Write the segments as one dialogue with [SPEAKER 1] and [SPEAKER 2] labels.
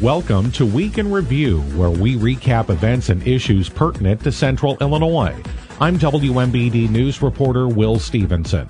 [SPEAKER 1] Welcome to Week in Review, where we recap events and issues pertinent to Central Illinois. I'm WMBD News reporter Will Stevenson.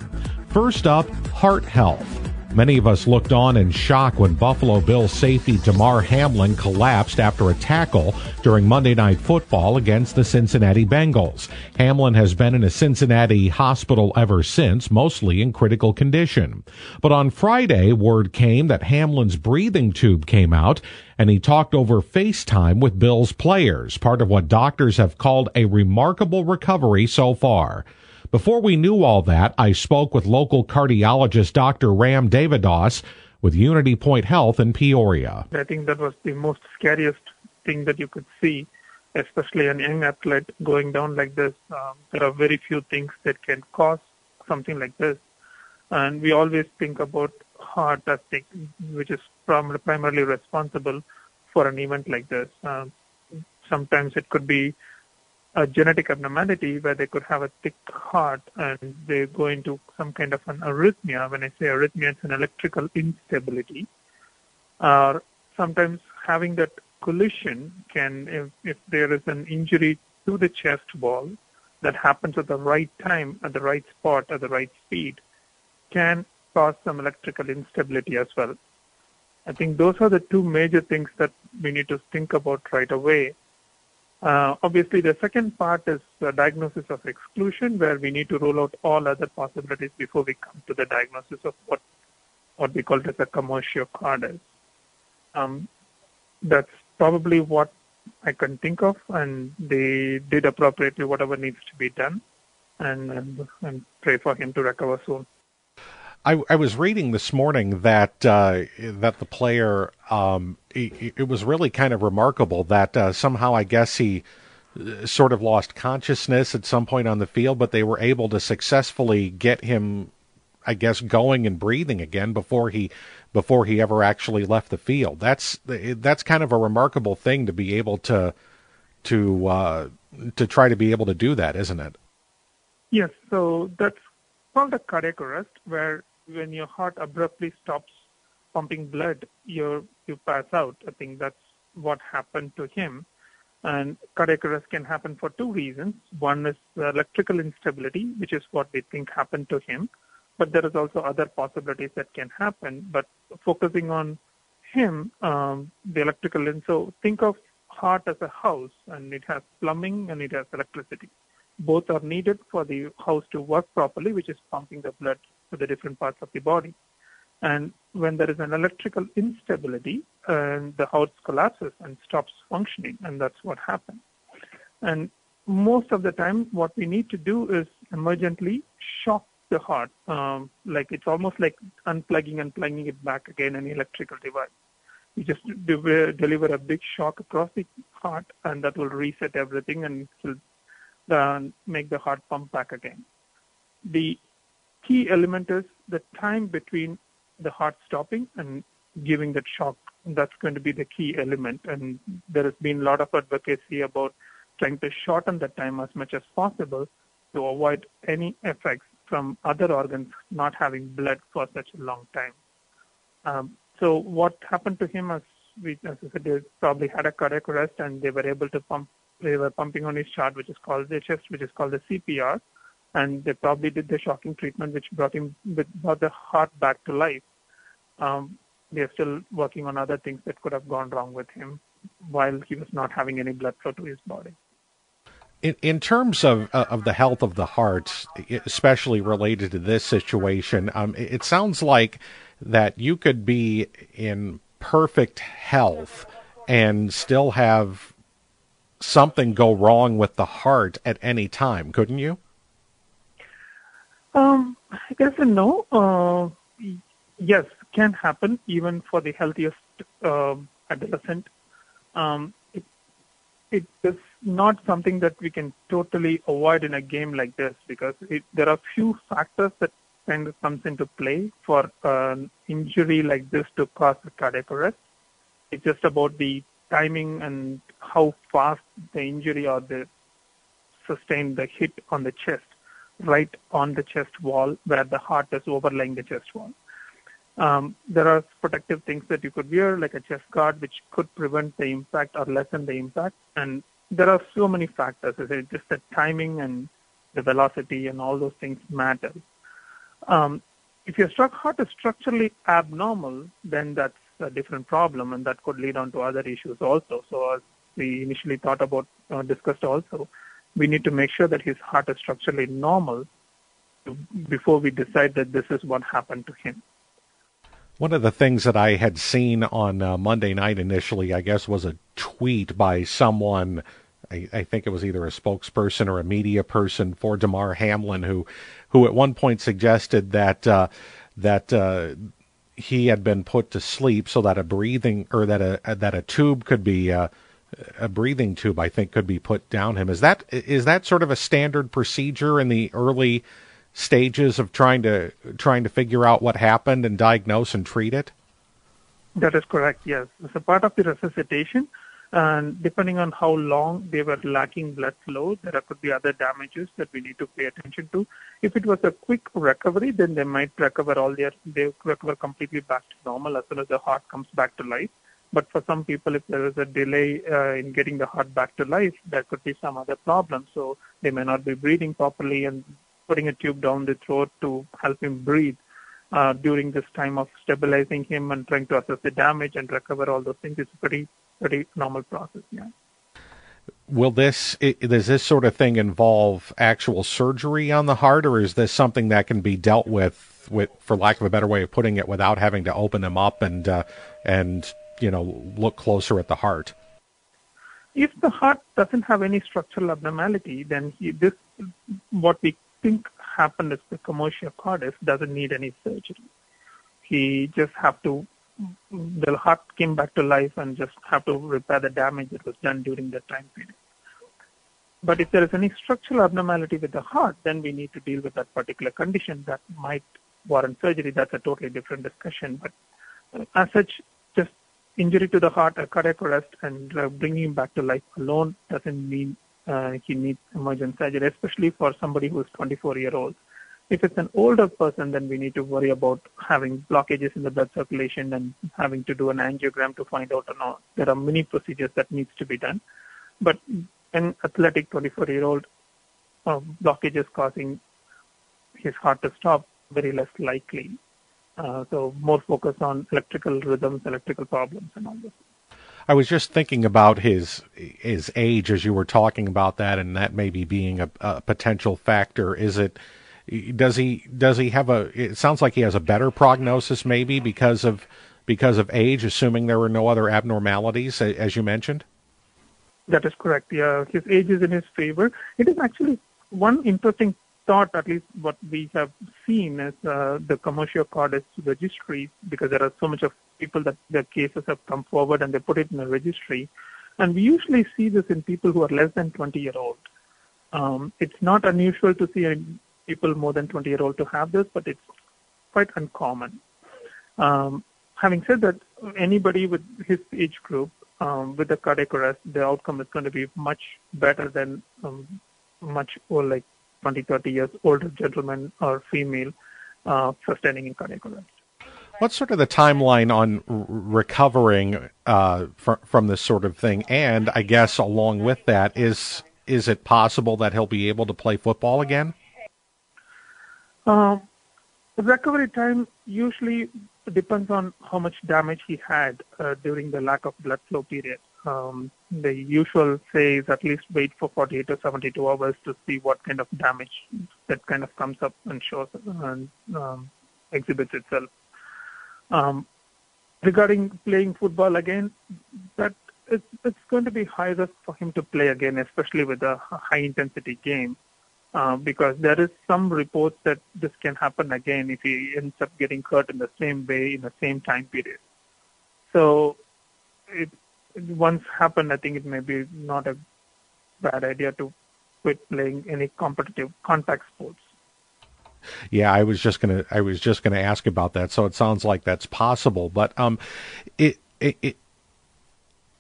[SPEAKER 1] First up, heart health. Many of us looked on in shock when Buffalo Bills safety Damar Hamlin collapsed after a tackle during Monday Night Football against the Cincinnati Bengals. Hamlin has been in a Cincinnati hospital ever since, mostly in critical condition. But on Friday, word came that Hamlin's breathing tube came out and he talked over FaceTime with Bills players, part of what doctors have called a remarkable recovery so far. Before we knew all that, I spoke with local cardiologist Dr. Ram Devadas with Unity Point Health in Peoria.
[SPEAKER 2] I think that was the most scariest thing that you could see, especially an young athlete going down like this. Um, there are very few things that can cause something like this. And we always think about heart the, which is prim- primarily responsible for an event like this. Um, sometimes it could be a genetic abnormality where they could have a thick heart and they go into some kind of an arrhythmia. When I say arrhythmia, it's an electrical instability. Or sometimes having that collision can, if, if there is an injury to the chest wall that happens at the right time, at the right spot, at the right speed, can cause some electrical instability as well. I think those are the two major things that we need to think about right away uh, obviously, the second part is diagnosis of exclusion, where we need to rule out all other possibilities before we come to the diagnosis of what what we call as a commotio Um, that's probably what I can think of, and they did appropriately whatever needs to be done, and, and, and pray for him to recover soon.
[SPEAKER 1] I, I was reading this morning that uh, that the player um, it, it, was really kind of remarkable that uh, somehow I guess he uh, sort of lost consciousness at some point on the field, but they were able to successfully get him, I guess, going and breathing again before he before he ever actually left the field. That's that's kind of a remarkable thing to be able to to uh, to try to be able to do that, isn't it?
[SPEAKER 2] Yes. So that's called a cardiac arrest, where when your heart abruptly stops pumping blood, you you pass out. I think that's what happened to him. And cardiac arrest can happen for two reasons. One is electrical instability, which is what we think happened to him. But there is also other possibilities that can happen. But focusing on him, um, the electrical, and so think of heart as a house, and it has plumbing and it has electricity. Both are needed for the house to work properly, which is pumping the blood to the different parts of the body. And when there is an electrical instability, and the house collapses and stops functioning, and that's what happens. And most of the time, what we need to do is emergently shock the heart. Um, like it's almost like unplugging and plugging it back again, an electrical device. You just de- deliver a big shock across the heart, and that will reset everything and will uh, make the heart pump back again. The key element is the time between the heart stopping and giving that shock. That's going to be the key element. And there has been a lot of advocacy about trying to shorten the time as much as possible to avoid any effects from other organs not having blood for such a long time. Um, so what happened to him, as we as I said, they probably had a cardiac arrest and they were able to pump. They were pumping on his chart, which is called the chest, which is called the CPR and they probably did the shocking treatment, which brought him brought the heart back to life. Um, they're still working on other things that could have gone wrong with him while he was not having any blood flow to his body.
[SPEAKER 1] In, in terms of uh, of the health of the heart, especially related to this situation, um, it sounds like that you could be in perfect health and still have something go wrong with the heart at any time, couldn't you?
[SPEAKER 2] Um, I guess no. Uh, yes, can happen even for the healthiest uh, adolescent. Um, it, it is not something that we can totally avoid in a game like this because it, there are few factors that kind of comes into play for an injury like this to cause a cardiac arrest. It's just about the timing and how fast the injury or the sustained the hit on the chest right on the chest wall where the heart is overlaying the chest wall. Um, there are protective things that you could wear, like a chest guard, which could prevent the impact or lessen the impact. And there are so many factors. It's just the timing and the velocity and all those things matter. Um, if your struck heart is structurally abnormal, then that's a different problem, and that could lead on to other issues also. So, as we initially thought about, uh, discussed also, we need to make sure that his heart is structurally normal before we decide that this is what happened to him.
[SPEAKER 1] One of the things that I had seen on uh, Monday night initially, I guess, was a tweet by someone. I, I, think it was either a spokesperson or a media person for Damar Hamlin, who, who at one point suggested that uh, that uh, he had been put to sleep so that a breathing or that a that a tube could be uh, a breathing tube, I think, could be put down him. Is that is that sort of a standard procedure in the early stages of trying to trying to figure out what happened and diagnose and treat it?
[SPEAKER 2] That is correct. Yes, it's a part of the resuscitation, and depending on how long they were lacking blood flow, there could be other damages that we need to pay attention to. If it was a quick recovery, then they might recover all their they recover completely back to normal as soon as the heart comes back to life. But for some people, if there is a delay uh, in getting the heart back to life, there could be some other problem. So they may not be breathing properly, and putting a tube down the throat to help him breathe uh, during this time of stabilizing him and trying to assess the damage and recover all those things is pretty pretty normal process. Yeah.
[SPEAKER 1] Will this does this sort of thing involve actual surgery on the heart, or is this something that can be dealt with, with for lack of a better way of putting it, without having to open them up and uh, and you know look closer at the heart?
[SPEAKER 2] If the heart doesn't have any structural abnormality, then he, this what we think happened is the commotio cordis doesn't need any surgery. He just have to, the heart came back to life and just have to repair the damage that was done during that time period. But if there is any structural abnormality with the heart, then we need to deal with that particular condition that might warrant surgery. That's a totally different discussion. But uh, as such, injury to the heart, a cardiac arrest, and uh, bringing him back to life alone doesn't mean uh, he needs emergent surgery, especially for somebody who is 24 year old. If it's an older person, then we need to worry about having blockages in the blood circulation and having to do an angiogram to find out or not. There are many procedures that needs to be done. But an athletic 24 year old uh, blockages causing his heart to stop, very less likely. Uh, so more focus on electrical rhythms, electrical problems, and all this.
[SPEAKER 1] I was just thinking about his his age as you were talking about that, and that maybe being a, a potential factor. Is it? Does he does he have a? It sounds like he has a better prognosis, maybe because of because of age, assuming there were no other abnormalities, as you mentioned.
[SPEAKER 2] That is correct. Yeah, his age is in his favor. It is actually one interesting thought, at least what we have seen, is uh, the commotio cordis registry, because there are so much of people that their cases have come forward and they put it in a registry. And we usually see this in people who are less than 20 year old. Um, it's not unusual to see people more than 20 year old to have this, but it's quite uncommon. Um, having said that, anybody with his age group um, with the cardiac arrest, the outcome is going to be much better than um, much or like 20, 30 years older gentleman or female uh, sustaining in cardiac arrest.
[SPEAKER 1] What's sort of the timeline on r- recovering uh, fr- from this sort of thing? And I guess along with that, is is it possible that he'll be able to play football again?
[SPEAKER 2] Uh, recovery time usually depends on how much damage he had uh, during the lack of blood flow period. Um, the usual say is at least wait for 48 to 72 hours to see what kind of damage that kind of comes up and shows and um, exhibits itself. Um, regarding playing football again, that it's, it's going to be high risk for him to play again, especially with a high intensity game, uh, because there is some reports that this can happen again if he ends up getting hurt in the same way in the same time period. So it, once happened, I think it may be not a bad idea to quit playing any competitive contact sports.
[SPEAKER 1] Yeah, I was just gonna I was just gonna ask about that. So it sounds like that's possible, but um, it it it,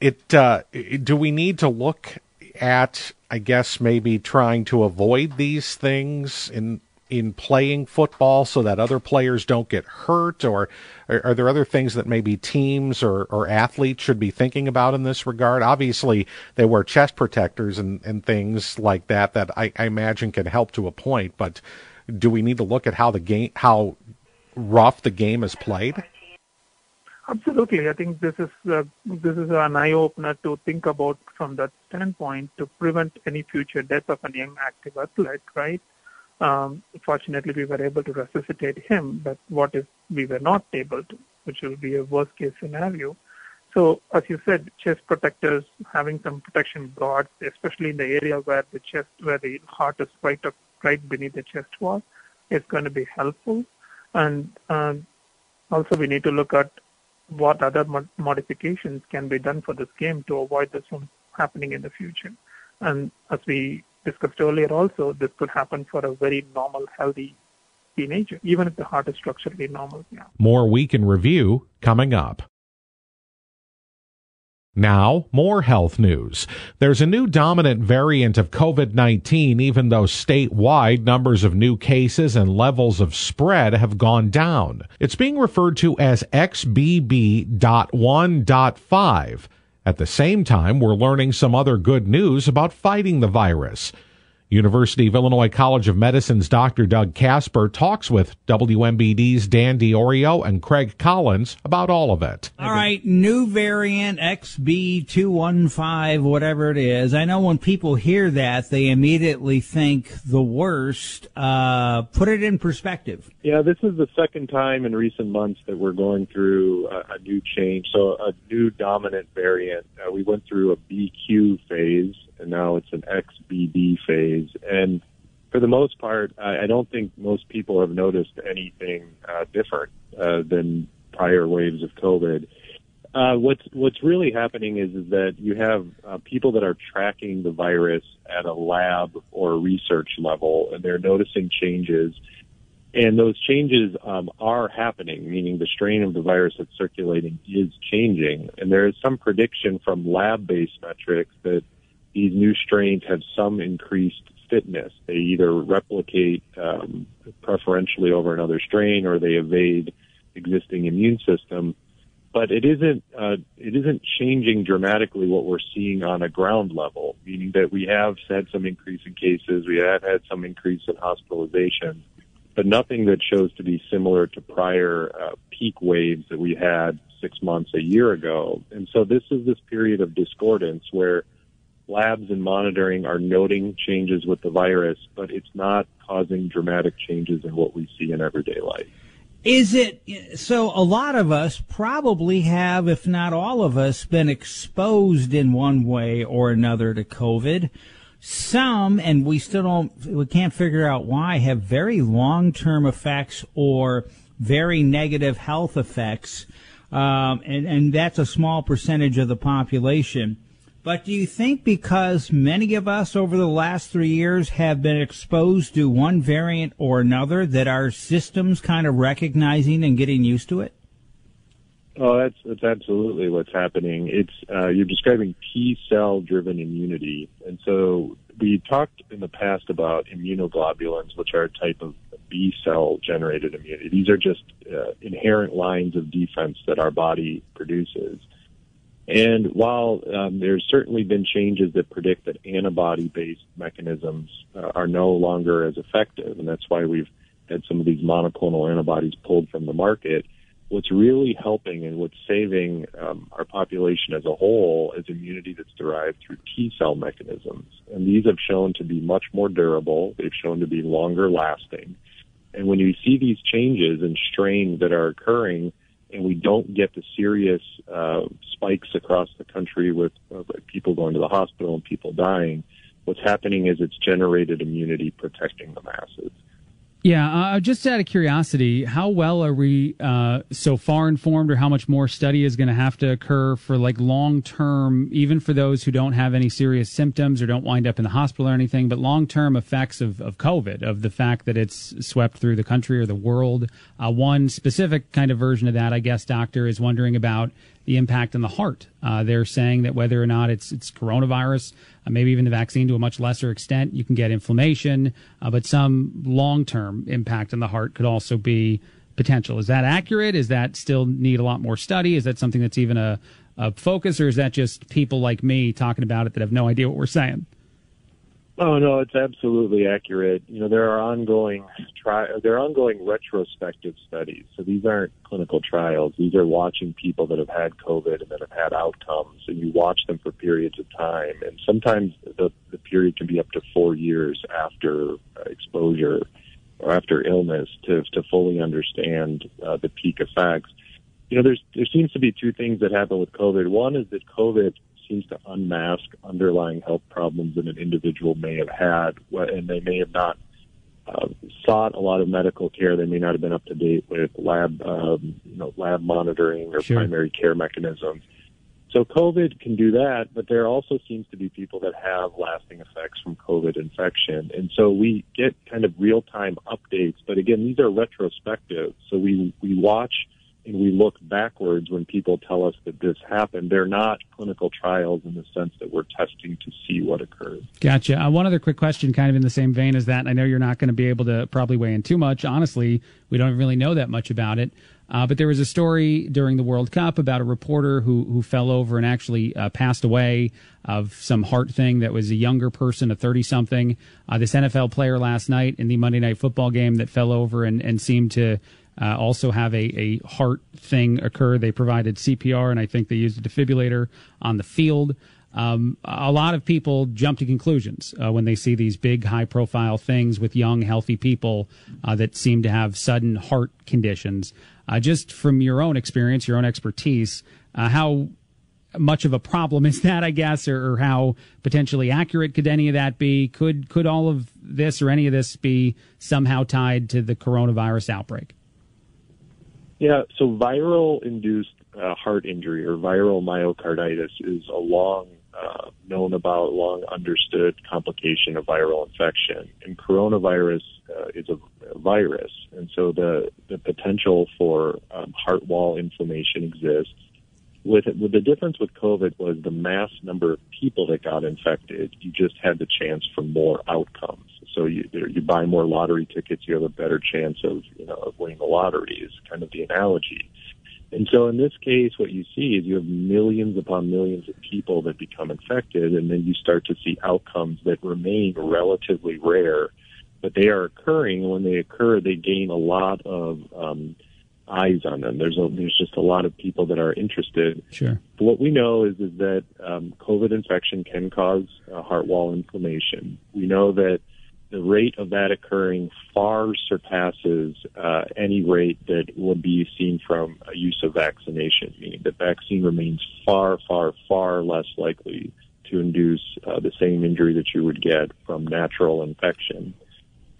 [SPEAKER 1] it uh, do we need to look at I guess maybe trying to avoid these things in in playing football so that other players don't get hurt, or are, are there other things that maybe teams or, or athletes should be thinking about in this regard? Obviously, they wear chest protectors and, and things like that that I, I imagine can help to a point, but do we need to look at how the game how rough the game is played?
[SPEAKER 2] Absolutely, I think this is uh, this is an eye opener to think about from that standpoint to prevent any future death of a young active athlete. Right? Um, fortunately, we were able to resuscitate him, but what if we were not able to, which will be a worst case scenario. So, as you said, chest protectors, having some protection guards, especially in the area where the chest, where the heart is right up, right beneath the chest wall, is going to be helpful. And um, also, we need to look at what other mod- modifications can be done for this game to avoid this from happening in the future. And as we discussed earlier, also this could happen for a very normal, healthy teenager, even if the heart is structurally normal. Yeah.
[SPEAKER 1] More week in review coming up. Now, more health news. There's a new dominant variant of COVID-19 even though statewide numbers of new cases and levels of spread have gone down. It's being referred to as XBB.1.5. At the same time, we're learning some other good news about fighting the virus. University of Illinois College of Medicine's Dr. Doug Kasper talks with WMBD's Dan Diorio and Craig Collins about all of it.
[SPEAKER 3] All right, new variant XB215, whatever it is. I know when people hear that, they immediately think the worst. Uh, put it in perspective.
[SPEAKER 4] Yeah, this is the second time in recent months that we're going through a, a new change. So a new dominant variant. Uh, we went through a BQ phase and now it's an XBB phase. And for the most part, I, I don't think most people have noticed anything uh, different uh, than prior waves of COVID. Uh, what's what's really happening is is that you have uh, people that are tracking the virus at a lab or research level, and they're noticing changes. And those changes um, are happening, meaning the strain of the virus that's circulating is changing. And there is some prediction from lab-based metrics that these new strains have some increased fitness. They either replicate um, preferentially over another strain or they evade existing immune system. But it isn't uh, it isn't changing dramatically what we're seeing on a ground level, meaning that we have had some increase in cases, we have had some increase in hospitalization, but nothing that shows to be similar to prior uh, peak waves that we had six months, a year ago. And so this is this period of discordance where labs and monitoring are noting changes with the virus, but it's not causing dramatic changes in what we see in everyday life.
[SPEAKER 3] Is it so? A lot of us probably have, if not all of us, been exposed in one way or another to COVID. Some, and we still don't, we can't figure out why, have very long term effects or very negative health effects. Um, and, and that's a small percentage of the population. But do you think because many of us over the last three years have been exposed to one variant or another that our systems kind of recognizing and getting used to it?
[SPEAKER 4] Oh, that's that's absolutely what's happening. It's uh, you're describing T cell driven immunity, and so we talked in the past about immunoglobulins, which are a type of B cell generated immunity. These are just uh, inherent lines of defense that our body produces. And while um, there's certainly been changes that predict that antibody-based mechanisms uh, are no longer as effective, and that's why we've had some of these monoclonal antibodies pulled from the market, what's really helping and what's saving um, our population as a whole is immunity that's derived through T cell mechanisms. And these have shown to be much more durable. They've shown to be longer lasting. And when you see these changes and strains that are occurring, and we don't get the serious uh, spikes across the country with uh, people going to the hospital and people dying, what's happening is it's generated immunity protecting the masses.
[SPEAKER 5] Yeah, uh, just out of curiosity, how well are we uh, so far informed, or how much more study is going to have to occur for like long term, even for those who don't have any serious symptoms or don't wind up in the hospital or anything, but long term effects of, of COVID, of the fact that it's swept through the country or the world? Uh, one specific kind of version of that, I guess, doctor, is wondering about the impact on the heart. Uh, they're saying that whether or not it's it's coronavirus, uh, maybe even the vaccine to a much lesser extent, you can get inflammation, uh, but some long term impact on the heart could also be potential. Is that accurate? Is that still need a lot more study? Is that something that's even a, a focus, or is that just people like me talking about it that have no idea what we're saying?
[SPEAKER 4] Oh no, it's absolutely accurate. You know, there are ongoing tri- there are ongoing retrospective studies. So these aren't clinical trials. These are watching people that have had COVID and that have had outcomes, and you watch them for periods of time. And sometimes the the period can be up to four years after exposure or after illness to to fully understand uh, the peak effects. You know, there's there seems to be two things that happen with COVID. One is that COVID seems to unmask underlying health problems that an individual may have had, and they may have not uh, sought a lot of medical care. They may not have been up to date with lab, um, you know, lab monitoring or sure. primary care mechanisms. So COVID can do that, but there also seems to be people that have lasting effects from COVID infection. And so we get kind of real time updates, but again, these are retrospective. So we, we watch and we look backwards when people tell us that this happened. They're not clinical trials in the sense that we're testing to see what occurred.
[SPEAKER 5] Gotcha. Uh, one other quick question, kind of in the same vein as that. I know you're not going to be able to probably weigh in too much. Honestly, we don't really know that much about it. Uh, but there was a story during the World Cup about a reporter who who fell over and actually uh, passed away of some heart thing that was a younger person, a 30 something. Uh, this NFL player last night in the Monday Night Football game that fell over and, and seemed to uh, also have a, a heart thing occur. They provided CPR, and I think they used a defibrillator on the field. Um, a lot of people jump to conclusions uh, when they see these big, high profile things with young, healthy people uh, that seem to have sudden heart conditions. Uh, just from your own experience, your own expertise, uh, how much of a problem is that, I guess, or, or, how potentially accurate could any of that be? Could could all of this or any of this be somehow tied to the coronavirus outbreak?
[SPEAKER 4] Yeah, so viral induced uh, heart injury or viral myocarditis is a long uh, known about, long understood complication of viral infection. And coronavirus uh, is a, virus, and so the the potential for um, heart wall inflammation exists. With, with the difference with COVID was the mass number of people that got infected. You just had the chance for more outcomes. So you you buy more lottery tickets, you have a better chance of you know of winning the lottery. Is kind of the analogy. And so in this case, what you see is you have millions upon millions of people that become infected, and then you start to see outcomes that remain relatively rare, but they are occurring. When they occur, they gain a lot of um, eyes on them. There's a, there's just a lot of people that are interested.
[SPEAKER 5] Sure.
[SPEAKER 4] But what we know is is that um, COVID infection can cause uh, heart wall inflammation. We know that the rate of that occurring far surpasses uh, any rate that would be seen from a use of vaccination, meaning the vaccine remains far, far, far less likely to induce uh, the same injury that you would get from natural infection.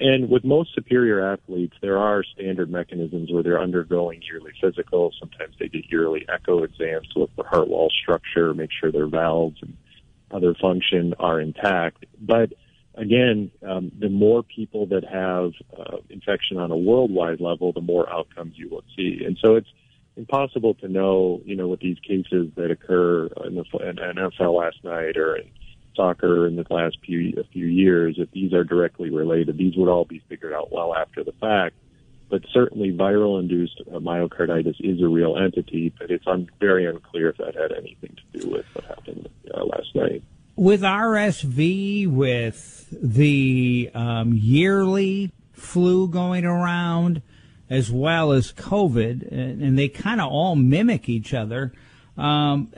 [SPEAKER 4] And with most superior athletes, there are standard mechanisms where they're undergoing yearly physicals. Sometimes they get yearly echo exams to look for heart wall structure, make sure their valves and other function are intact. But again, um, the more people that have uh, infection on a worldwide level, the more outcomes you will see. And so it's impossible to know, you know, with these cases that occur in the in NFL last night or in soccer in the last few a few years, if these are directly related. These would all be figured out well after the fact. But certainly, viral-induced uh, myocarditis is a real entity, but it's un- very unclear if that had anything to do with what happened uh, last night
[SPEAKER 3] with RSV, with the um, yearly flu going around, as well as COVID, and they kind of all mimic each other. Um,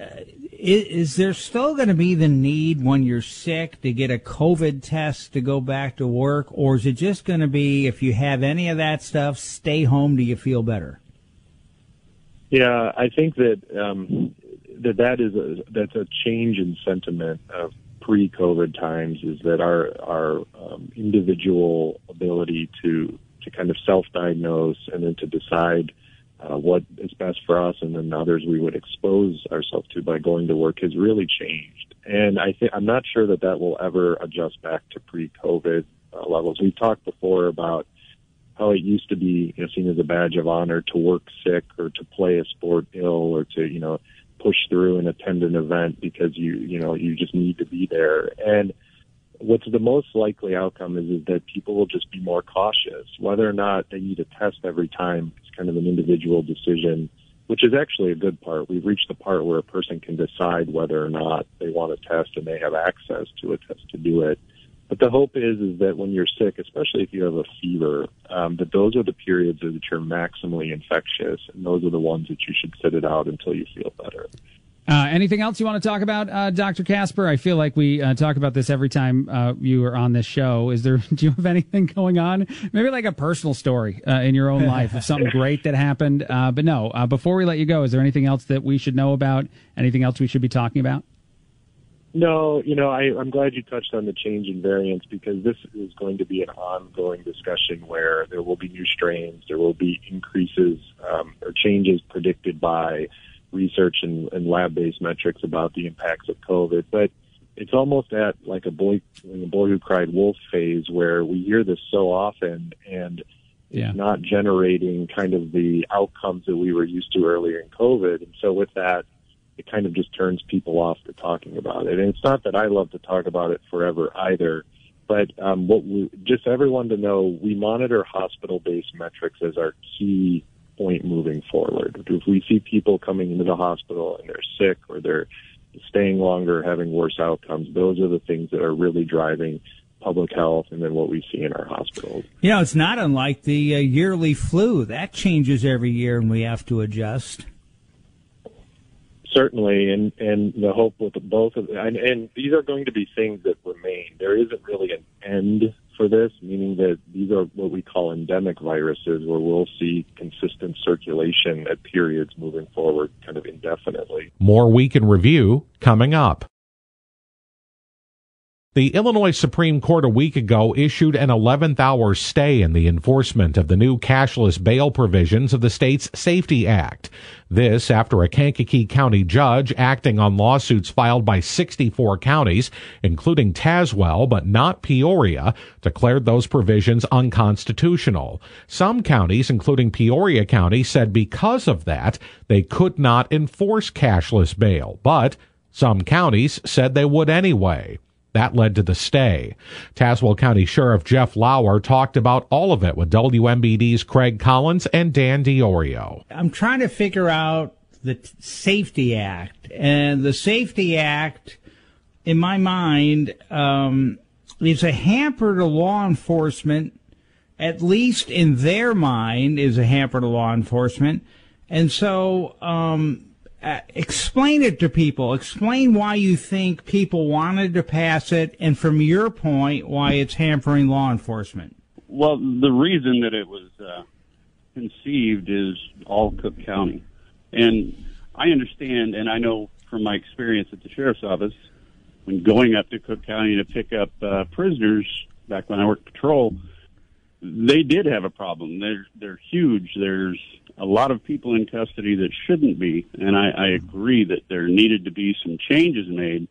[SPEAKER 3] is, there still going to be the need when you're sick to get a COVID test to go back to work, or is it just going to be if you have any of that stuff, stay home till you feel better?
[SPEAKER 4] Yeah, I think that um, that that is a that's a change in sentiment of pre-COVID times. Is that our our um, individual ability to to kind of self-diagnose and then to decide uh, what is best for us, and then others we would expose ourselves to by going to work has really changed. And I think I'm not sure that that will ever adjust back to pre-COVID uh, levels. We've talked before about how it used to be you know, seen as a badge of honor to work sick or to play a sport ill or to you know push through and attend an event because you you know you just need to be there. And what's the most likely outcome is, is that people will just be more cautious. Whether or not they need a test every time is kind of an individual decision, which is actually a good part. We've reached the part where a person can decide whether or not they want a test and they have access to a test to do it. But the hope is is that when you're sick, especially if you have a fever, um, that those are the periods that you're maximally infectious, and those are the ones that you should sit it out until you feel better.
[SPEAKER 5] Uh, anything else you want to talk about, uh, Dr. Kasper? I feel like we uh, talk about this every time uh, you are on this show. Is there? Do you have anything going on? Maybe like a personal story uh, in your own life of something great that happened. Uh, but no. before we let you go, is there anything else that we should know about? Anything else we should be talking about?
[SPEAKER 4] No, you know, I, I'm glad you touched on the change in variants because this is going to be an ongoing discussion where there will be new strains, there will be increases um, or changes predicted by research and, and lab-based metrics about the impacts of COVID. But it's almost at like a boy, a boy who cried wolf phase where we hear this so often and
[SPEAKER 5] yeah.
[SPEAKER 4] it's not generating kind of the outcomes that we were used to earlier in COVID. And so with that, it kind of just turns people off to talking about it. And it's not that I love to talk about it forever either, but um, what we just everyone to know, we monitor hospital-based metrics as our key point moving forward. If we see people coming into the hospital and they're sick or they're staying longer, having worse outcomes, those are the things that are really driving public health and then what we see in our hospitals.
[SPEAKER 3] You know, it's not unlike the uh, yearly flu. That changes every year and we have to adjust
[SPEAKER 4] certainly, and and the hope with both of and, and these are going to be things that remain. There isn't really an end for this, meaning that these are what we call endemic viruses, where we'll see consistent circulation at periods moving forward, kind of indefinitely.
[SPEAKER 1] More week in review coming up. The Illinois Supreme Court a week ago issued an 11th hour stay in the enforcement of the new cashless bail provisions of the state's SAFE-T Act. This after a Kankakee County judge acting on lawsuits filed by 64 counties, including Tazewell but not Peoria, declared those provisions unconstitutional. Some counties, including Peoria County, said because of that, they could not enforce cashless bail, but some counties said they would anyway. That led to the stay. Tazewell County Sheriff Jeff Lower talked about all of it with WMBD's Craig Collins and Dan Diorio.
[SPEAKER 3] I'm trying to figure out the SAFE-T Act. And the SAFE-T Act, in my mind, um, is a hamper to law enforcement, at least in their mind, is a hamper to law enforcement. And so, um, uh, explain it to people. Explain why you think people wanted to pass it, and from your point, why it's hampering law enforcement.
[SPEAKER 6] Well, the reason that it was uh, conceived is all Cook County, and I understand, and I know from my experience at the sheriff's office, when going up to Cook County to pick up uh, prisoners back when I worked patrol, they did have a problem. They're they're huge. There's a lot of people in custody that shouldn't be, and I, I agree that there needed to be some changes made.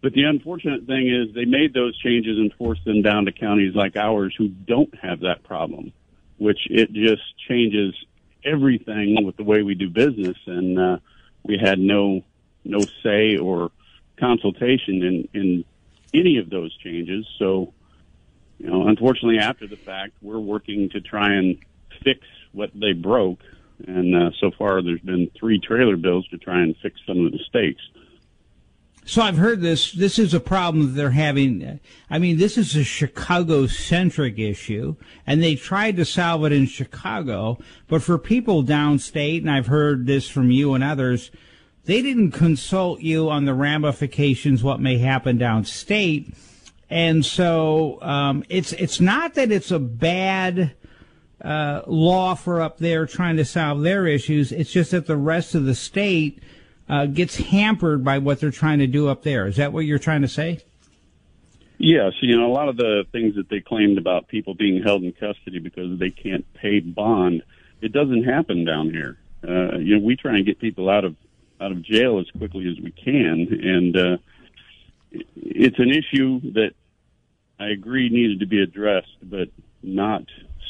[SPEAKER 6] But the unfortunate thing is they made those changes and forced them down to counties like ours who don't have that problem, which it just changes everything with the way we do business. And uh, we had no no say or consultation in in any of those changes. So, you know, unfortunately, after the fact, we're working to try and fix what they broke and uh, so far there's been three trailer bills to try and fix some of the mistakes.
[SPEAKER 3] So I've heard this. This is a problem that they're having. I mean, this is a Chicago-centric issue, and they tried to solve it in Chicago. But for people downstate, and I've heard this from you and others, they didn't consult you on the ramifications, what may happen downstate. And so um, it's it's not that it's a bad uh, law for up there trying to solve their issues. It's just that the rest of the state uh, gets hampered by what they're trying to do up there. Is that what you're trying to say?
[SPEAKER 6] Yes, you know a lot of the things that they claimed about people being held in custody because they can't pay bond. It doesn't happen down here. Uh, you know, we try and get people out of out of jail as quickly as we can, and uh, it's an issue that I agree needed to be addressed, but not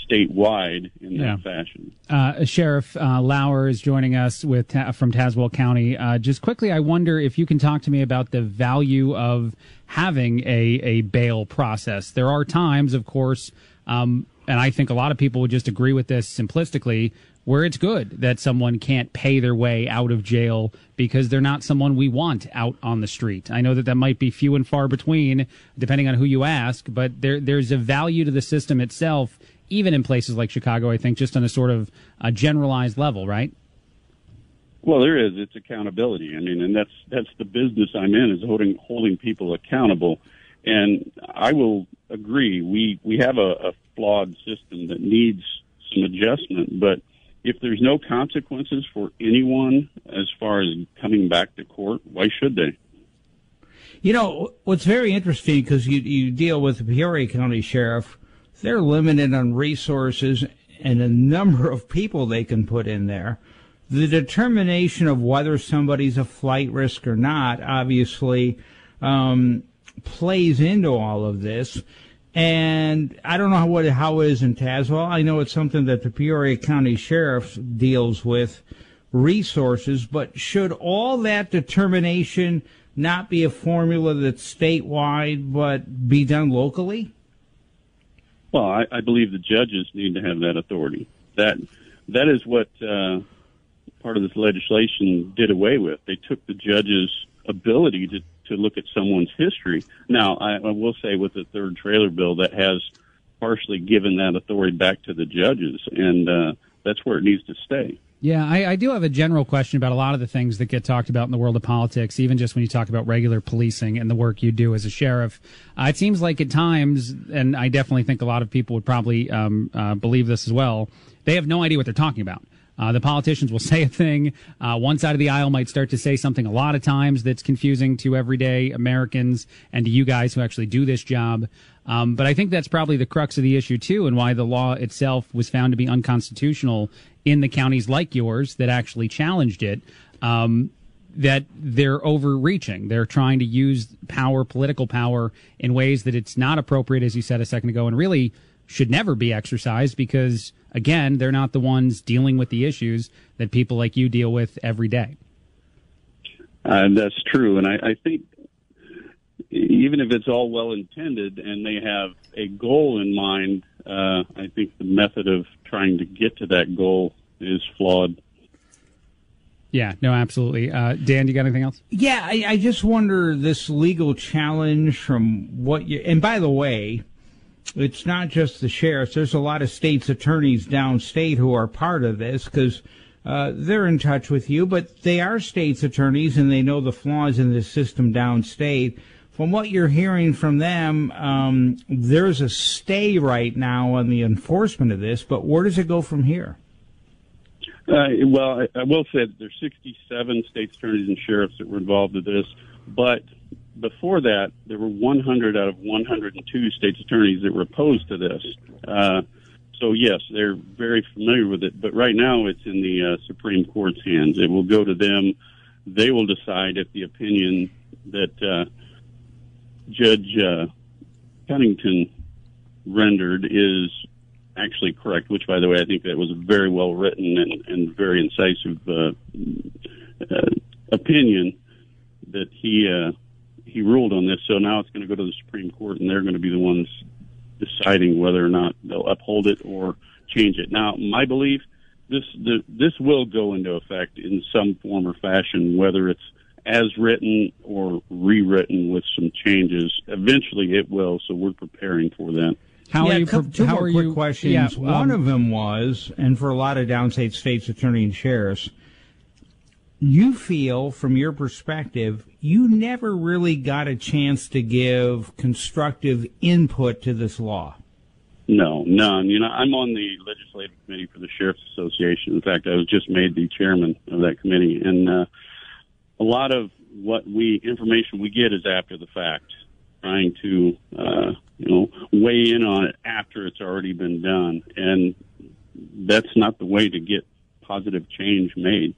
[SPEAKER 6] statewide in that
[SPEAKER 5] Yeah.
[SPEAKER 6] fashion.
[SPEAKER 5] Uh, Sheriff uh, Lower is joining us with Ta- from Tazewell County. Uh, just quickly, I wonder if you can talk to me about the value of having a, a bail process. There are times, of course, um, and I think a lot of people would just agree with this simplistically, where it's good that someone can't pay their way out of jail because they're not someone we want out on the street. I know that that might be few and far between, depending on who you ask, but there there's a value to the system itself, even in places like Chicago. I think just on a sort of a generalized level, right?
[SPEAKER 6] Well, there is. It's accountability. I mean, and that's that's the business I'm in is holding holding people accountable. And I will agree. We we have a, a flawed system that needs some adjustment. But if there's no consequences for anyone as far as coming back to court, why should they?
[SPEAKER 3] You know, what's very interesting because you, you deal with the Peoria County Sheriff, they're limited on resources and a number of people they can put in there. The determination of whether somebody's a flight risk or not obviously um, plays into all of this. And I don't know what how it is in Tazewell. I know it's something that the Peoria County Sheriff deals with resources, but should all that determination not be a formula that's statewide but be done locally?
[SPEAKER 6] Well, I, I believe the judges need to have that authority. That that is what uh, part of this legislation did away with. They took the judges' ability to to look at someone's history. Now, I, I will say with the third trailer bill that has partially given that authority back to the judges, and uh, that's where it needs to stay.
[SPEAKER 5] Yeah, I, I do have a general question about a lot of the things that get talked about in the world of politics, even just when you talk about regular policing and the work you do as a sheriff. Uh, it seems like at times, and I definitely think a lot of people would probably um, uh, believe this as well, they have no idea what they're talking about. Uh, the politicians will say a thing. Uh, one side of the aisle might start to say something a lot of times that's confusing to everyday Americans and to you guys who actually do this job. Um, but I think that's probably the crux of the issue too, and why the law itself was found to be unconstitutional in the counties like yours that actually challenged it. Um, that they're overreaching. They're trying to use power, political power, in ways that it's not appropriate, as you said a second ago, and really should never be exercised because, again, they're not the ones dealing with the issues that people like you deal with every day.
[SPEAKER 6] Uh, that's true, and I, I think even if it's all well intended and they have a goal in mind, uh, I think the method of trying to get to that goal is flawed.
[SPEAKER 5] Yeah, no, absolutely. Uh, Dan, you got anything else?
[SPEAKER 3] Yeah, I, I just wonder this legal challenge from what you. And by the way, it's not just the sheriffs. There's a lot of states' attorneys downstate who are part of this because uh, they're in touch with you, but they are states' attorneys and they know the flaws in the system downstate. From what you're hearing from them, um, there's a stay right now on the enforcement of this, but where does it go from here?
[SPEAKER 6] Uh, well, I, I will say that there's 67 states attorneys and sheriffs that were involved in this, but before that, there were 100 out of 102 states attorneys that were opposed to this. Uh, so yes, they're very familiar with it, but right now it's in the uh, Supreme Court's hands. It will go to them. They will decide if the opinion that uh, Judge uh, Cunnington rendered is actually correct. Which, by the way, I think that was a very well written and, and very incisive uh, uh, opinion that he uh, he ruled on this. So now it's going to go to the Supreme Court, and they're going to be the ones deciding whether or not they'll uphold it or change it. Now, my belief this the, this will go into effect in some form or fashion, whether it's as written or rewritten with some changes. Eventually, it will. So we're preparing for that.
[SPEAKER 5] How
[SPEAKER 3] yeah,
[SPEAKER 5] are you?
[SPEAKER 3] couple- two
[SPEAKER 5] how
[SPEAKER 3] more
[SPEAKER 5] are
[SPEAKER 3] quick
[SPEAKER 5] you,
[SPEAKER 3] questions.
[SPEAKER 5] Yeah,
[SPEAKER 3] One
[SPEAKER 5] um,
[SPEAKER 3] of them was, and for a lot of downstate states, attorney and sheriffs, you feel, from your perspective, you never really got a chance to give constructive input to this law.
[SPEAKER 6] No, none. You know, I'm on the legislative committee for the Sheriff's Association. In fact, I was just made the chairman of that committee, and uh, a lot of what we information we get is after the fact, trying to uh, you know weigh in on it after it's already been done, and that's not the way to get positive change made.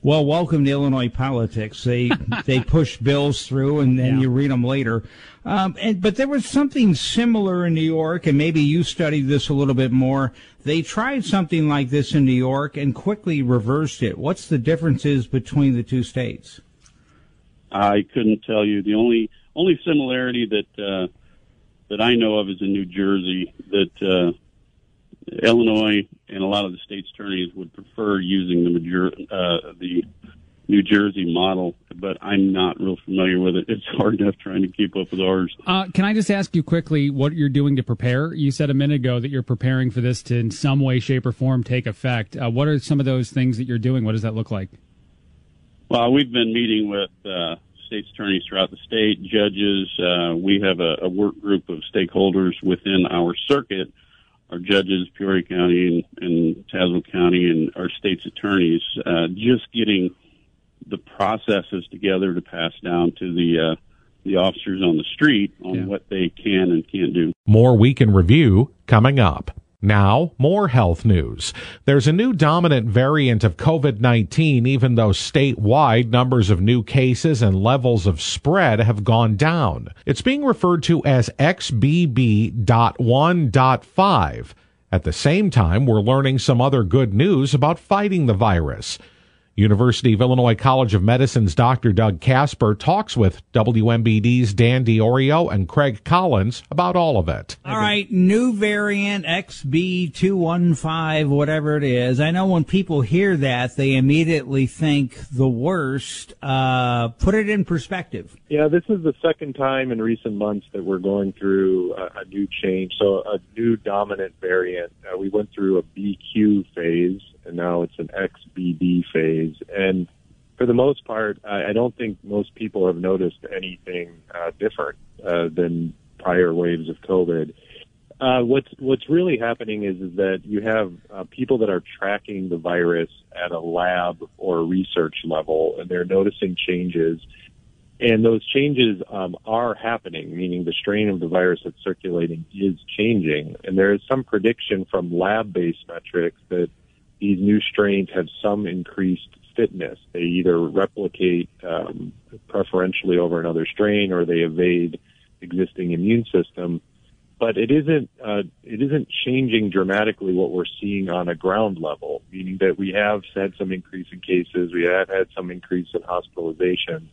[SPEAKER 3] Well, welcome to Illinois politics. They they push bills through, and then yeah. you read them later. Um, and, but there was something similar in New York, and maybe you studied this a little bit more. They tried something like this in New York and quickly reversed it. What's the differences between the two states?
[SPEAKER 6] I couldn't tell you. The only only similarity that uh, that I know of is in New Jersey. That uh, Illinois and a lot of the state's attorneys would prefer using the major, uh, the New Jersey model, but I'm not real familiar with it. It's hard enough trying to keep up with ours.
[SPEAKER 5] Uh, can I just ask you quickly what you're doing to prepare? You said a minute ago that you're preparing for this to, in some way, shape, or form, take effect. Uh, what are some of those things that you're doing? What does that look like?
[SPEAKER 6] Well, we've been meeting with uh, state's attorneys throughout the state, judges. Uh, we have a, a work group of stakeholders within our circuit our judges, Peoria County and, and Tazewell County, and our state's attorneys, uh, just getting the processes together to pass down to the uh, the officers on the street on yeah. what they can and can't do.
[SPEAKER 1] More week in review coming up. Now, more health news. There's a new dominant variant of COVID 19, even though statewide numbers of new cases and levels of spread have gone down. It's being referred to as XBB.1.5. At the same time, we're learning some other good news about fighting the virus. University of Illinois College of Medicine's Dr. Doug Kasper talks with WMBD's Dan Diorio and Craig Collins about all of it.
[SPEAKER 3] All right, new variant XB215, whatever it is. I know when people hear that, they immediately think the worst. Uh, put it in perspective.
[SPEAKER 4] Yeah, this is the second time in recent months that we're going through a, a new change. So a new dominant variant. Uh, we went through a BQ phase and now it's an XBB phase. And for the most part, I, I don't think most people have noticed anything uh, different uh, than prior waves of COVID. Uh, what's what's really happening is is that you have uh, people that are tracking the virus at a lab or research level, and they're noticing changes. And those changes um, are happening, meaning the strain of the virus that's circulating is changing. And there is some prediction from lab-based metrics that these new strains have some increased fitness. They either replicate um, preferentially over another strain or they evade existing immune system. But it isn't uh, it isn't changing dramatically what we're seeing on a ground level, meaning that we have had some increase in cases, we have had some increase in hospitalization,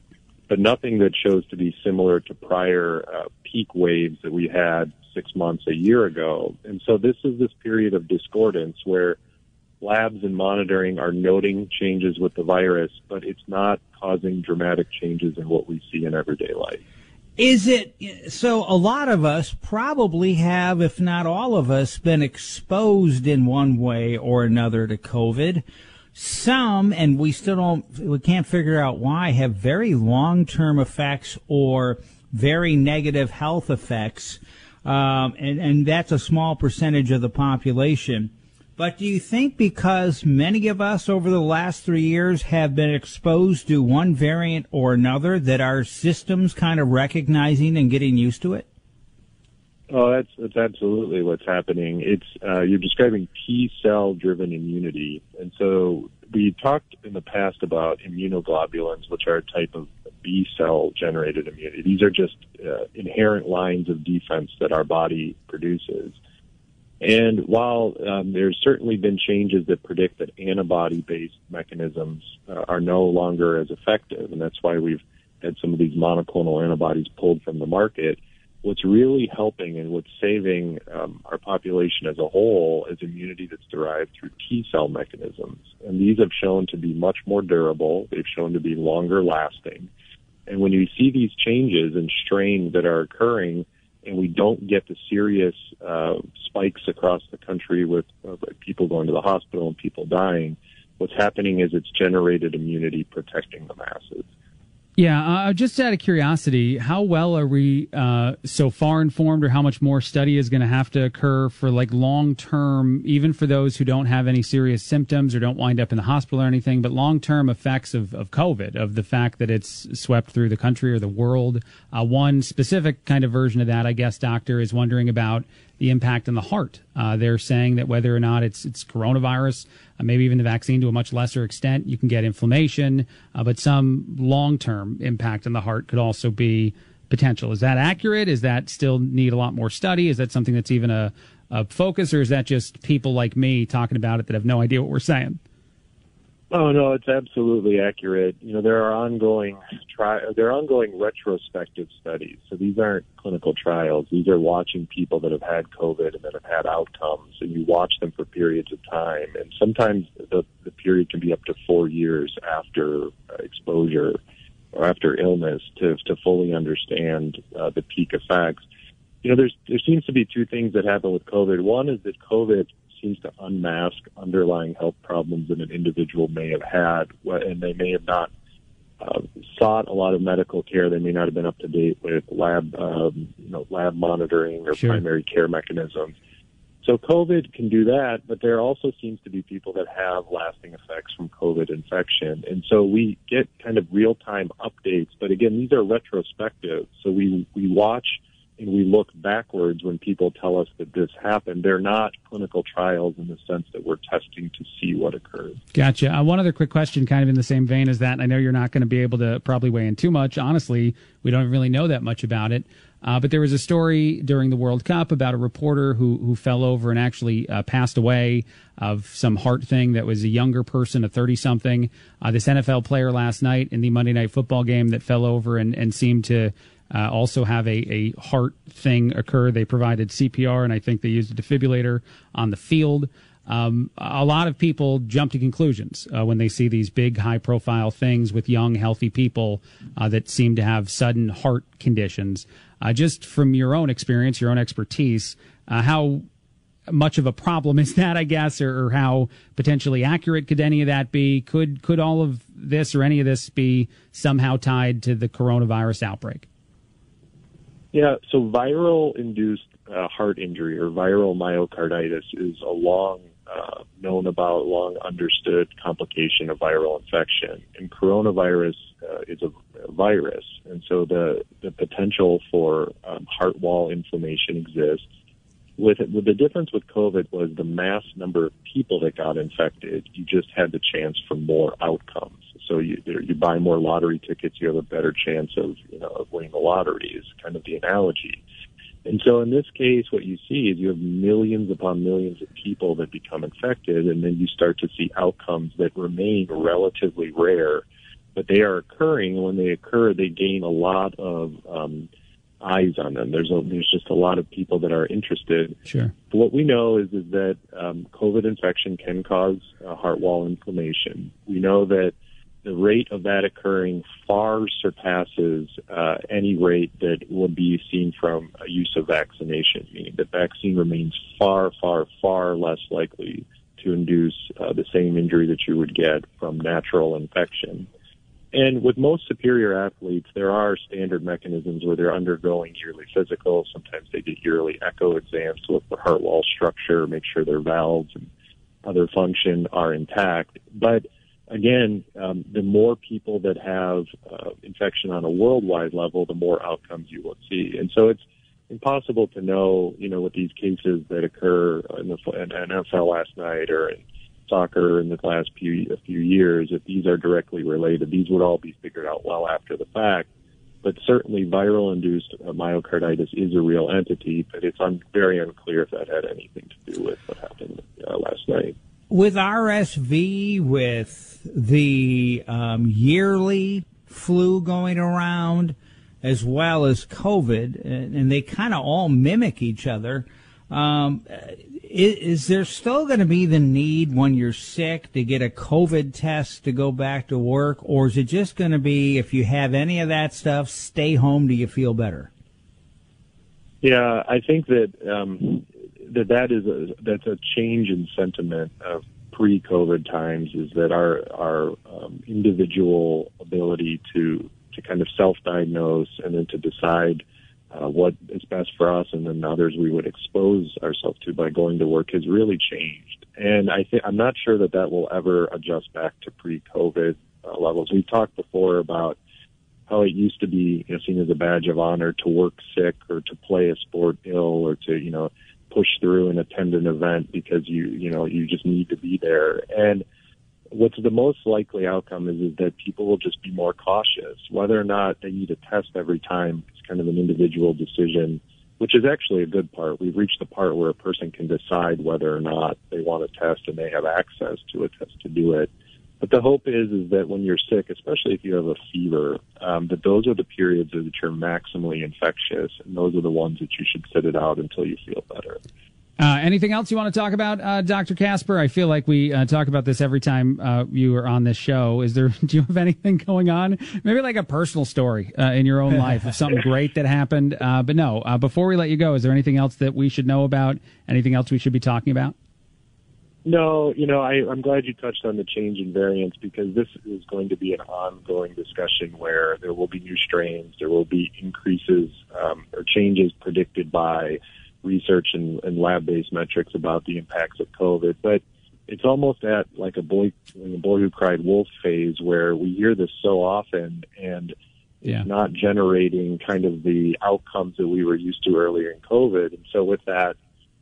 [SPEAKER 4] but nothing that shows to be similar to prior uh, peak waves that we had six months, a year ago. And so this is this period of discordance where labs and monitoring are noting changes with the virus, but it's not causing dramatic changes in what we see in everyday life.
[SPEAKER 3] Is it so? A lot of us probably have, if not all of us, been exposed in one way or another to COVID. Some, and we still don't, we can't figure out why, have very long term effects or very negative health effects. Um, and, and that's a small percentage of the population. But do you think because many of us over the last three years have been exposed to one variant or another that our systems kind of recognizing and getting used to it?
[SPEAKER 4] Oh, that's that's absolutely what's happening. It's uh, you're describing T cell driven immunity, and so we talked in the past about immunoglobulins, which are a type of B cell generated immunity. These are just uh, inherent lines of defense that our body produces. And while um, there's certainly been changes that predict that antibody-based mechanisms uh, are no longer as effective, and that's why we've had some of these monoclonal antibodies pulled from the market, what's really helping and what's saving um, our population as a whole is immunity that's derived through T cell mechanisms. And these have shown to be much more durable. They've shown to be longer lasting. And when you see these changes and strains that are occurring, and we don't get the serious uh, spikes across the country with uh, people going to the hospital and people dying, what's happening is it's generated immunity protecting the masses.
[SPEAKER 5] Yeah, uh, just out of curiosity, how well are we uh, so far informed, or how much more study is going to have to occur for like long term, even for those who don't have any serious symptoms or don't wind up in the hospital or anything, but long term effects of, of COVID, of the fact that it's swept through the country or the world? Uh, one specific kind of version of that, I guess, doctor, is wondering about the impact on the heart. Uh, they're saying that whether or not it's it's coronavirus, uh, maybe even the vaccine to a much lesser extent, you can get inflammation, uh, but some long term impact on the heart could also be potential. Is that accurate? Is that still need a lot more study? Is that something that's even a, a focus, or is that just people like me talking about it that have no idea what we're saying?
[SPEAKER 4] Oh no, it's absolutely accurate. You know, there are ongoing tri- there are ongoing retrospective studies. So these aren't clinical trials. These are watching people that have had COVID and that have had outcomes, and you watch them for periods of time. And sometimes the the period can be up to four years after exposure or after illness to to fully understand uh, the peak effects. You know, there's there seems to be two things that happen with COVID. One is that COVID seems to unmask underlying health problems that an individual may have had, and they may have not uh, sought a lot of medical care. They may not have been up to date with lab, um, you know, lab monitoring or sure. primary care mechanisms. So COVID can do that, but there also seems to be people that have lasting effects from COVID infection. And so we get kind of real time updates, but again, these are retrospective. So we, we watch and we look backwards when people tell us that this happened. They're not clinical trials in the sense that we're testing to see what occurred.
[SPEAKER 5] Gotcha. Uh, one other quick question, kind of in the same vein as that. I know you're not going to be able to probably weigh in too much. Honestly, we don't really know that much about it. Uh, but there was a story during the World Cup about a reporter who who fell over and actually uh, passed away of some heart thing that was a younger person, a 30 something. Uh, this NFL player last night in the Monday Night Football game that fell over and, and seemed to uh, also have a, a heart thing occur. They provided CPR, and I think they used a defibrillator on the field. Um, a lot of people jump to conclusions uh, when they see these big, high profile things with young, healthy people uh, that seem to have sudden heart conditions. Uh, just from your own experience, your own expertise, uh, how much of a problem is that, I guess, or, or, how potentially accurate could any of that be? Could could all of this or any of this be somehow tied to the coronavirus outbreak?
[SPEAKER 4] Yeah, so viral induced uh, heart injury or viral myocarditis is a long uh, known about, long understood complication of viral infection. And coronavirus uh, is a virus, and so the the potential for um, heart wall inflammation exists. With, with the difference with COVID was the mass number of people that got infected. You just had the chance for more outcomes. So you you buy more lottery tickets, you have a better chance of you know of winning the lottery. Is kind of the analogy. And so in this case, what you see is you have millions upon millions of people that become infected, and then you start to see outcomes that remain relatively rare, but they are occurring. When they occur, they gain a lot of um, eyes on them. There's a, there's just a lot of people that are interested.
[SPEAKER 5] Sure.
[SPEAKER 4] But what we know is is that um, COVID infection can cause uh, heart wall inflammation. We know that the rate of that occurring far surpasses uh, any rate that would be seen from a use of vaccination, meaning the vaccine remains far, far, far less likely to induce uh, the same injury that you would get from natural infection. And with most superior athletes, there are standard mechanisms where they're undergoing yearly physicals. Sometimes they get yearly echo exams to look for heart wall structure, make sure their valves and other function are intact. But again, um, the more people that have uh, infection on a worldwide level, the more outcomes you will see. And so it's impossible to know, you know, with these cases that occur in the in NFL last night or in soccer in the last few a few years, if these are directly related, these would all be figured out well after the fact. But certainly, viral-induced uh, myocarditis is a real entity, but it's un- very unclear if that had anything to do with what happened uh, last night
[SPEAKER 3] with RSV, with the um, yearly flu going around, as well as COVID, and they kind of all mimic each other. Um, is, is, there still going to be the need when you're sick to get a COVID test to go back to work, or is it just going to be if you have any of that stuff, stay home till you feel better?
[SPEAKER 4] Yeah, I think that um, that that is a that's a change in sentiment of pre-COVID times. Is that our our um, individual ability to to kind of self-diagnose and then to decide uh, what is best for us, and then others we would expose ourselves to by going to work has really changed. And I think I'm not sure that that will ever adjust back to pre-COVID uh, levels. We've talked before about how it used to be you know, seen as a badge of honor to work sick or to play a sport ill or to you know push through and attend an event because you you know you just need to be there. And what's the most likely outcome is, is that people will just be more cautious. Whether or not they need a test every time it's kind of an individual decision which is actually a good part. We've reached the part where a person can decide whether or not they want a test and they have access to a test to do it but the hope is is that when you're sick, especially if you have a fever, um, that those are the periods that you're maximally infectious, and those are the ones that you should sit it out until you feel better.
[SPEAKER 5] Uh, anything else you want to talk about, uh, Dr. Kasper? I feel like we uh, talk about this every time uh, you are on this show. Is there? Do you have anything going on? Maybe like a personal story uh, in your own life of something great that happened. Uh, but no. before we let you go, is there anything else that we should know about? Anything else we should be talking about?
[SPEAKER 4] No, you know, I, I'm glad you touched on the change in variants because this is going to be an ongoing discussion where there will be new strains, there will be increases um, or changes predicted by research and, and lab-based metrics about the impacts of COVID. But it's almost at like a boy, a boy who cried wolf phase where we hear this so often and
[SPEAKER 5] yeah.
[SPEAKER 4] it's not generating kind of the outcomes that we were used to earlier in COVID. And so with that,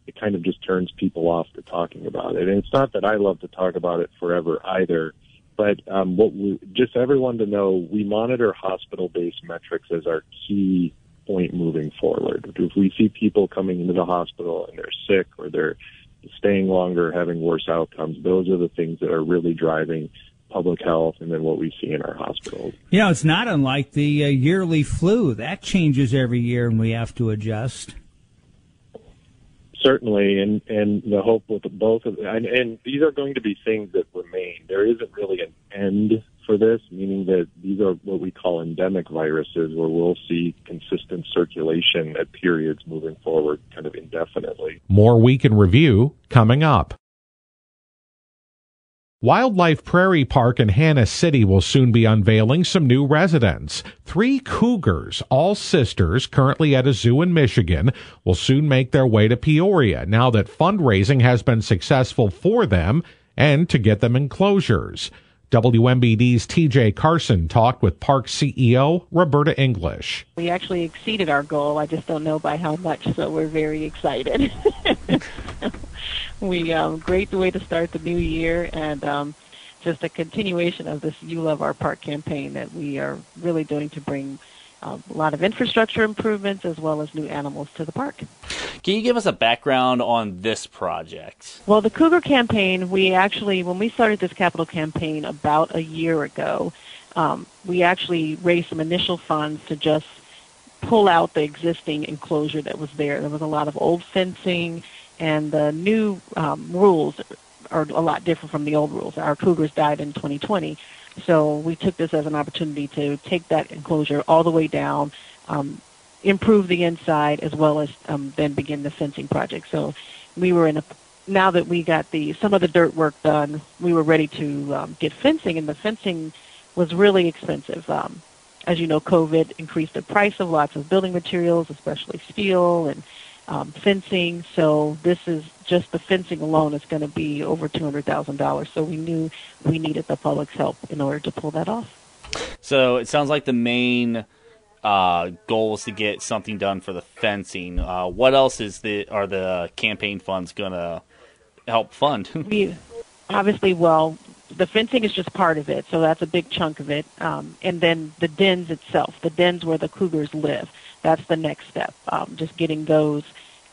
[SPEAKER 4] it kind of just turns people off to talking about it. And it's not that I love to talk about it forever either, but um, what we just everyone to know, we monitor hospital-based metrics as our key point moving forward. If we see people coming into the hospital and they're sick or they're staying longer, having worse outcomes, those are the things that are really driving public health and then what we see in our hospitals.
[SPEAKER 3] You know, it's not unlike the uh, yearly flu. That changes every year and we have to adjust
[SPEAKER 4] certainly, and and the hope with both of and, and these are going to be things that remain. There isn't really an end for this, meaning that these are what we call endemic viruses, where we'll see consistent circulation at periods moving forward, kind of indefinitely.
[SPEAKER 1] More week in review coming up. Wildlife Prairie Park in Hanna City will soon be unveiling some new residents. Three cougars, all sisters, currently at a zoo in Michigan, will soon make their way to Peoria now that fundraising has been successful for them and to get them enclosures. WMBD's TJ Carson talked with park CEO Roberta English.
[SPEAKER 7] We actually exceeded our goal. I just don't know by how much, so we're very excited. we um, great way to start the new year and um, just a continuation of this You Love Our Park campaign that we are really doing to bring um, a lot of infrastructure improvements as well as new animals to the park.
[SPEAKER 8] Can you give us a background on this project?
[SPEAKER 7] Well, the Cougar campaign, we actually, when we started this capital campaign about a year ago, um, we actually raised some initial funds to just pull out the existing enclosure that was there. There was a lot of old fencing and the new um, rules are a lot different from the old rules. Our cougars died in 2020, so we took this as an opportunity to take that enclosure all the way down, um, improve the inside, as well as um, then begin the fencing project. So we were in a now that we got the some of the dirt work done, we were ready to um, get fencing, and the fencing was really expensive. Um, as you know, COVID increased the price of lots of building materials, especially steel and um, fencing. So this is just the fencing alone is going to be over two hundred thousand dollars. So we knew we needed the public's help in order to pull that off.
[SPEAKER 8] So it sounds like the main uh, goal is to get something done for the fencing. Uh, what else is the are the campaign funds going to help fund?
[SPEAKER 7] we obviously well. The fencing is just part of it, so that's a big chunk of it. Um, and then the dens itself, the dens where the cougars live that's the next step. Um, just getting those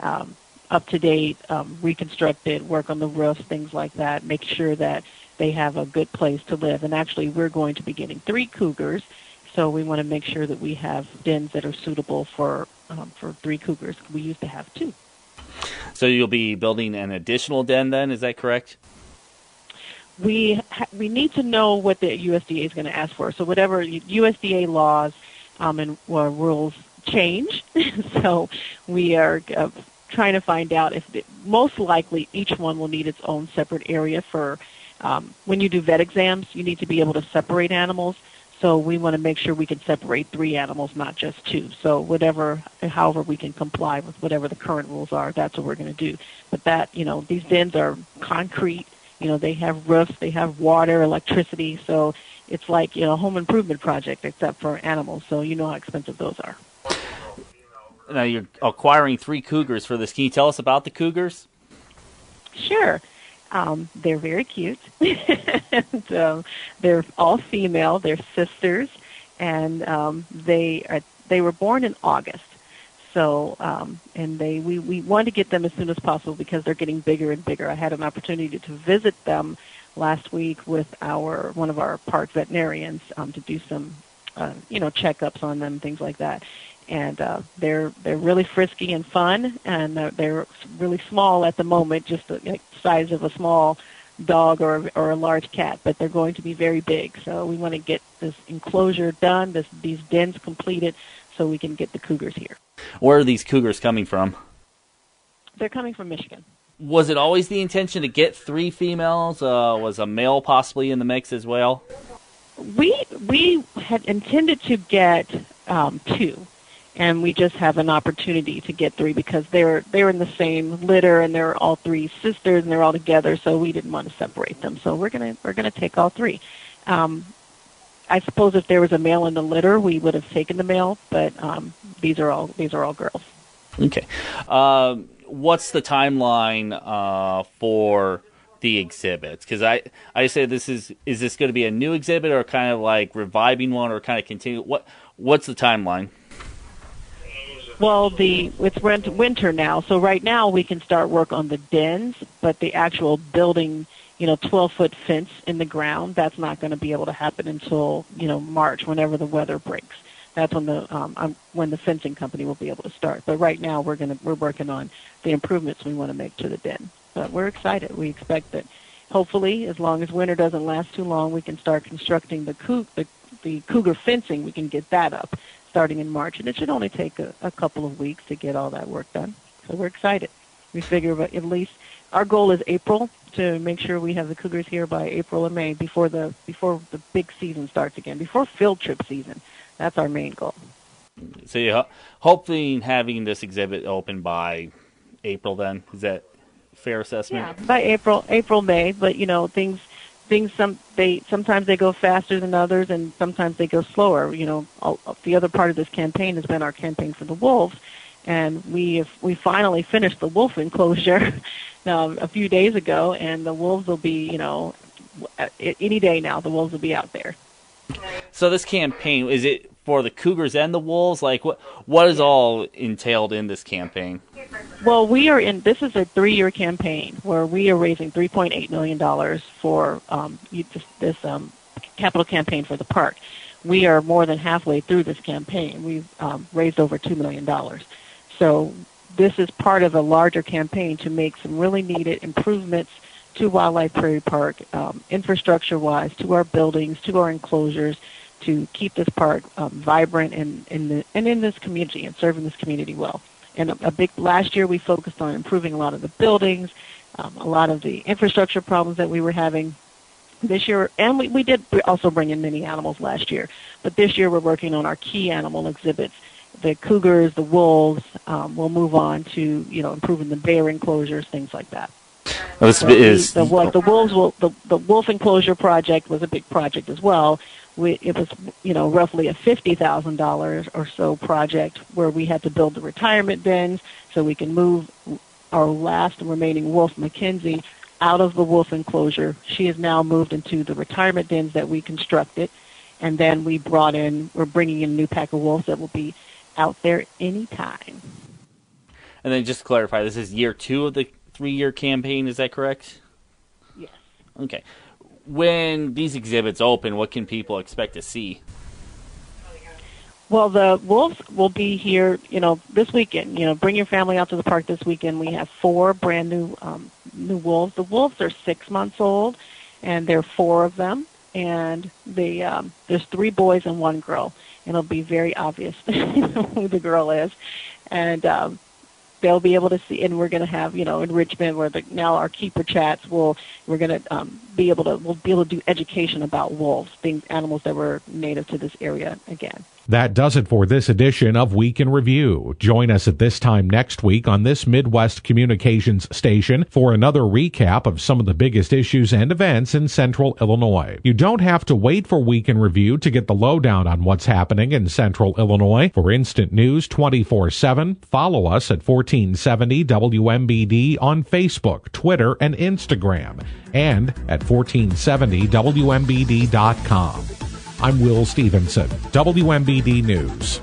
[SPEAKER 7] um, up to date, um, reconstructed, work on the roofs, things like that. Make sure that they have a good place to live. And actually, we're going to be getting three cougars, so we want to make sure that we have dens that are suitable for um, for three cougars. We used to have two.
[SPEAKER 8] So you'll be building an additional den, then? Is that correct?
[SPEAKER 7] We ha- we need to know what the USDA is going to ask for. So whatever USDA laws um, and rules change. so we are uh, trying to find out if the, most likely each one will need its own separate area for um, when you do vet exams, you need to be able to separate animals. So we want to make sure we can separate three animals, not just two. So whatever, however we can comply with whatever the current rules are, that's what we're going to do. But that, you know, these dens are concrete. You know, they have roofs, they have water, electricity. So it's like, you know, a home improvement project except for animals. So you know how expensive those are.
[SPEAKER 8] now you're acquiring three cougars for this. Can you tell us about the cougars?
[SPEAKER 7] Sure. Um, they're very cute. and, um, they're all female. They're sisters, and um, they are they were born in August. So, um, and they we we wanted to get them as soon as possible because they're getting bigger and bigger. I had an opportunity to visit them last week with our one of our park veterinarians um, to do some uh, you know checkups on them, things like that. And uh, they're they're really frisky and fun, and uh, they're really small at the moment, just the like, size of a small dog or or a large cat. But they're going to be very big. So we want to get this enclosure done, this these dens completed, so we can get the cougars here.
[SPEAKER 8] Where are these cougars coming from?
[SPEAKER 7] They're coming from Michigan.
[SPEAKER 8] Was it always the intention to get three females? Uh, was a male possibly in the mix as well?
[SPEAKER 7] We we had intended to get um, two, and we just have an opportunity to get three because they're they're in the same litter and they're all three sisters and they're all together. So we didn't want to separate them. So we're gonna we're gonna take all three. Um, I suppose if there was a male in the litter, we would have taken the male, but um, these are all these are all girls.
[SPEAKER 8] Okay. Um, what's the timeline uh, for the exhibits? Because I I say this is is this going to be a new exhibit or kind of like reviving one or kind of continue? What what's the timeline?
[SPEAKER 7] Well, the it's winter now, so right now we can start work on the dens, but the actual building, you know, 12 foot fence in the ground, that's not going to be able to happen until you know March, whenever the weather breaks. That's when the um, when the fencing company will be able to start. But right now we're going to we're working on the improvements we want to make to the den. But we're excited. We expect that hopefully, as long as winter doesn't last too long, we can start constructing the coug the, the cougar fencing. We can get that up starting in March, and it should only take a, a couple of weeks to get all that work done. So we're excited. We figure but at least our goal is April to make sure we have the Cougars here by April or May before the before the big season starts again, before field trip season. That's our main goal.
[SPEAKER 8] So you're hoping having this exhibit open by April. Then is that fair assessment?
[SPEAKER 7] Yeah, by April, April May. But you know things things some they sometimes they go faster than others and sometimes they go slower you know all, the other part of this campaign has been our campaign for the wolves and we have, we finally finished the wolf enclosure um, a few days ago and the wolves will be you know any day now the wolves will be out there
[SPEAKER 8] so this campaign is it for the Cougars and the Wolves? Like what what is all entailed in this campaign?
[SPEAKER 7] Well, we are in. This is a three-year campaign where we are raising 3.8 million dollars for um, this, this um, capital campaign for the park. We are more than halfway through this campaign. We've um, raised over two million dollars. So this is part of a larger campaign to make some really needed improvements to Wildlife Prairie Park, um, infrastructure-wise, to our buildings, to our enclosures, to keep this park um, vibrant and in the and in this community and serving this community well. And a, a big last year we focused on improving a lot of the buildings, um, a lot of the infrastructure problems that we were having this year, and we, we did also bring in many animals last year. But this year we're working on our key animal exhibits. The cougars, the wolves. Um, we'll move on to you know improving the bear enclosures, things like that.
[SPEAKER 8] This so is
[SPEAKER 7] the, the, the wolves. Will, the the wolf enclosure project was a big project as well, we, it was you know roughly a fifty thousand dollars or so project where we had to build the retirement bins so we can move our last remaining wolf Mackenzie out of the wolf enclosure. She is now moved into the retirement bins that we constructed, and then we brought in we're bringing in a new pack of wolves that will be out there anytime.
[SPEAKER 8] And then just to clarify, this is year two of the three-year campaign. Is that correct?
[SPEAKER 7] Yes.
[SPEAKER 8] Okay when these exhibits open, what can people expect to see?
[SPEAKER 7] Well, the wolves will be here, you know, this weekend. You know, bring your family out to the park this weekend. We have four brand new um, new wolves. The wolves are six months old, and there are four of them. And the um, there's three boys and one girl, it'll be very obvious who the girl is. And um, they'll be able to see, and we're going to have, you know, enrichment where the, now our keeper chats will, we're going to um, be able to, we'll be able to do education about wolves, being animals that were native to this area again.
[SPEAKER 1] That does it for this edition of Week in Review. Join us at this time next week on this Midwest Communications station for another recap of some of the biggest issues and events in central Illinois. You don't have to wait for Week in Review to get the lowdown on what's happening in central Illinois. For instant news 24 7, follow us at 1470 WMBD on Facebook, Twitter, and Instagram, and at 1470WMBD.com. I'm Will Stevenson, WMBD News.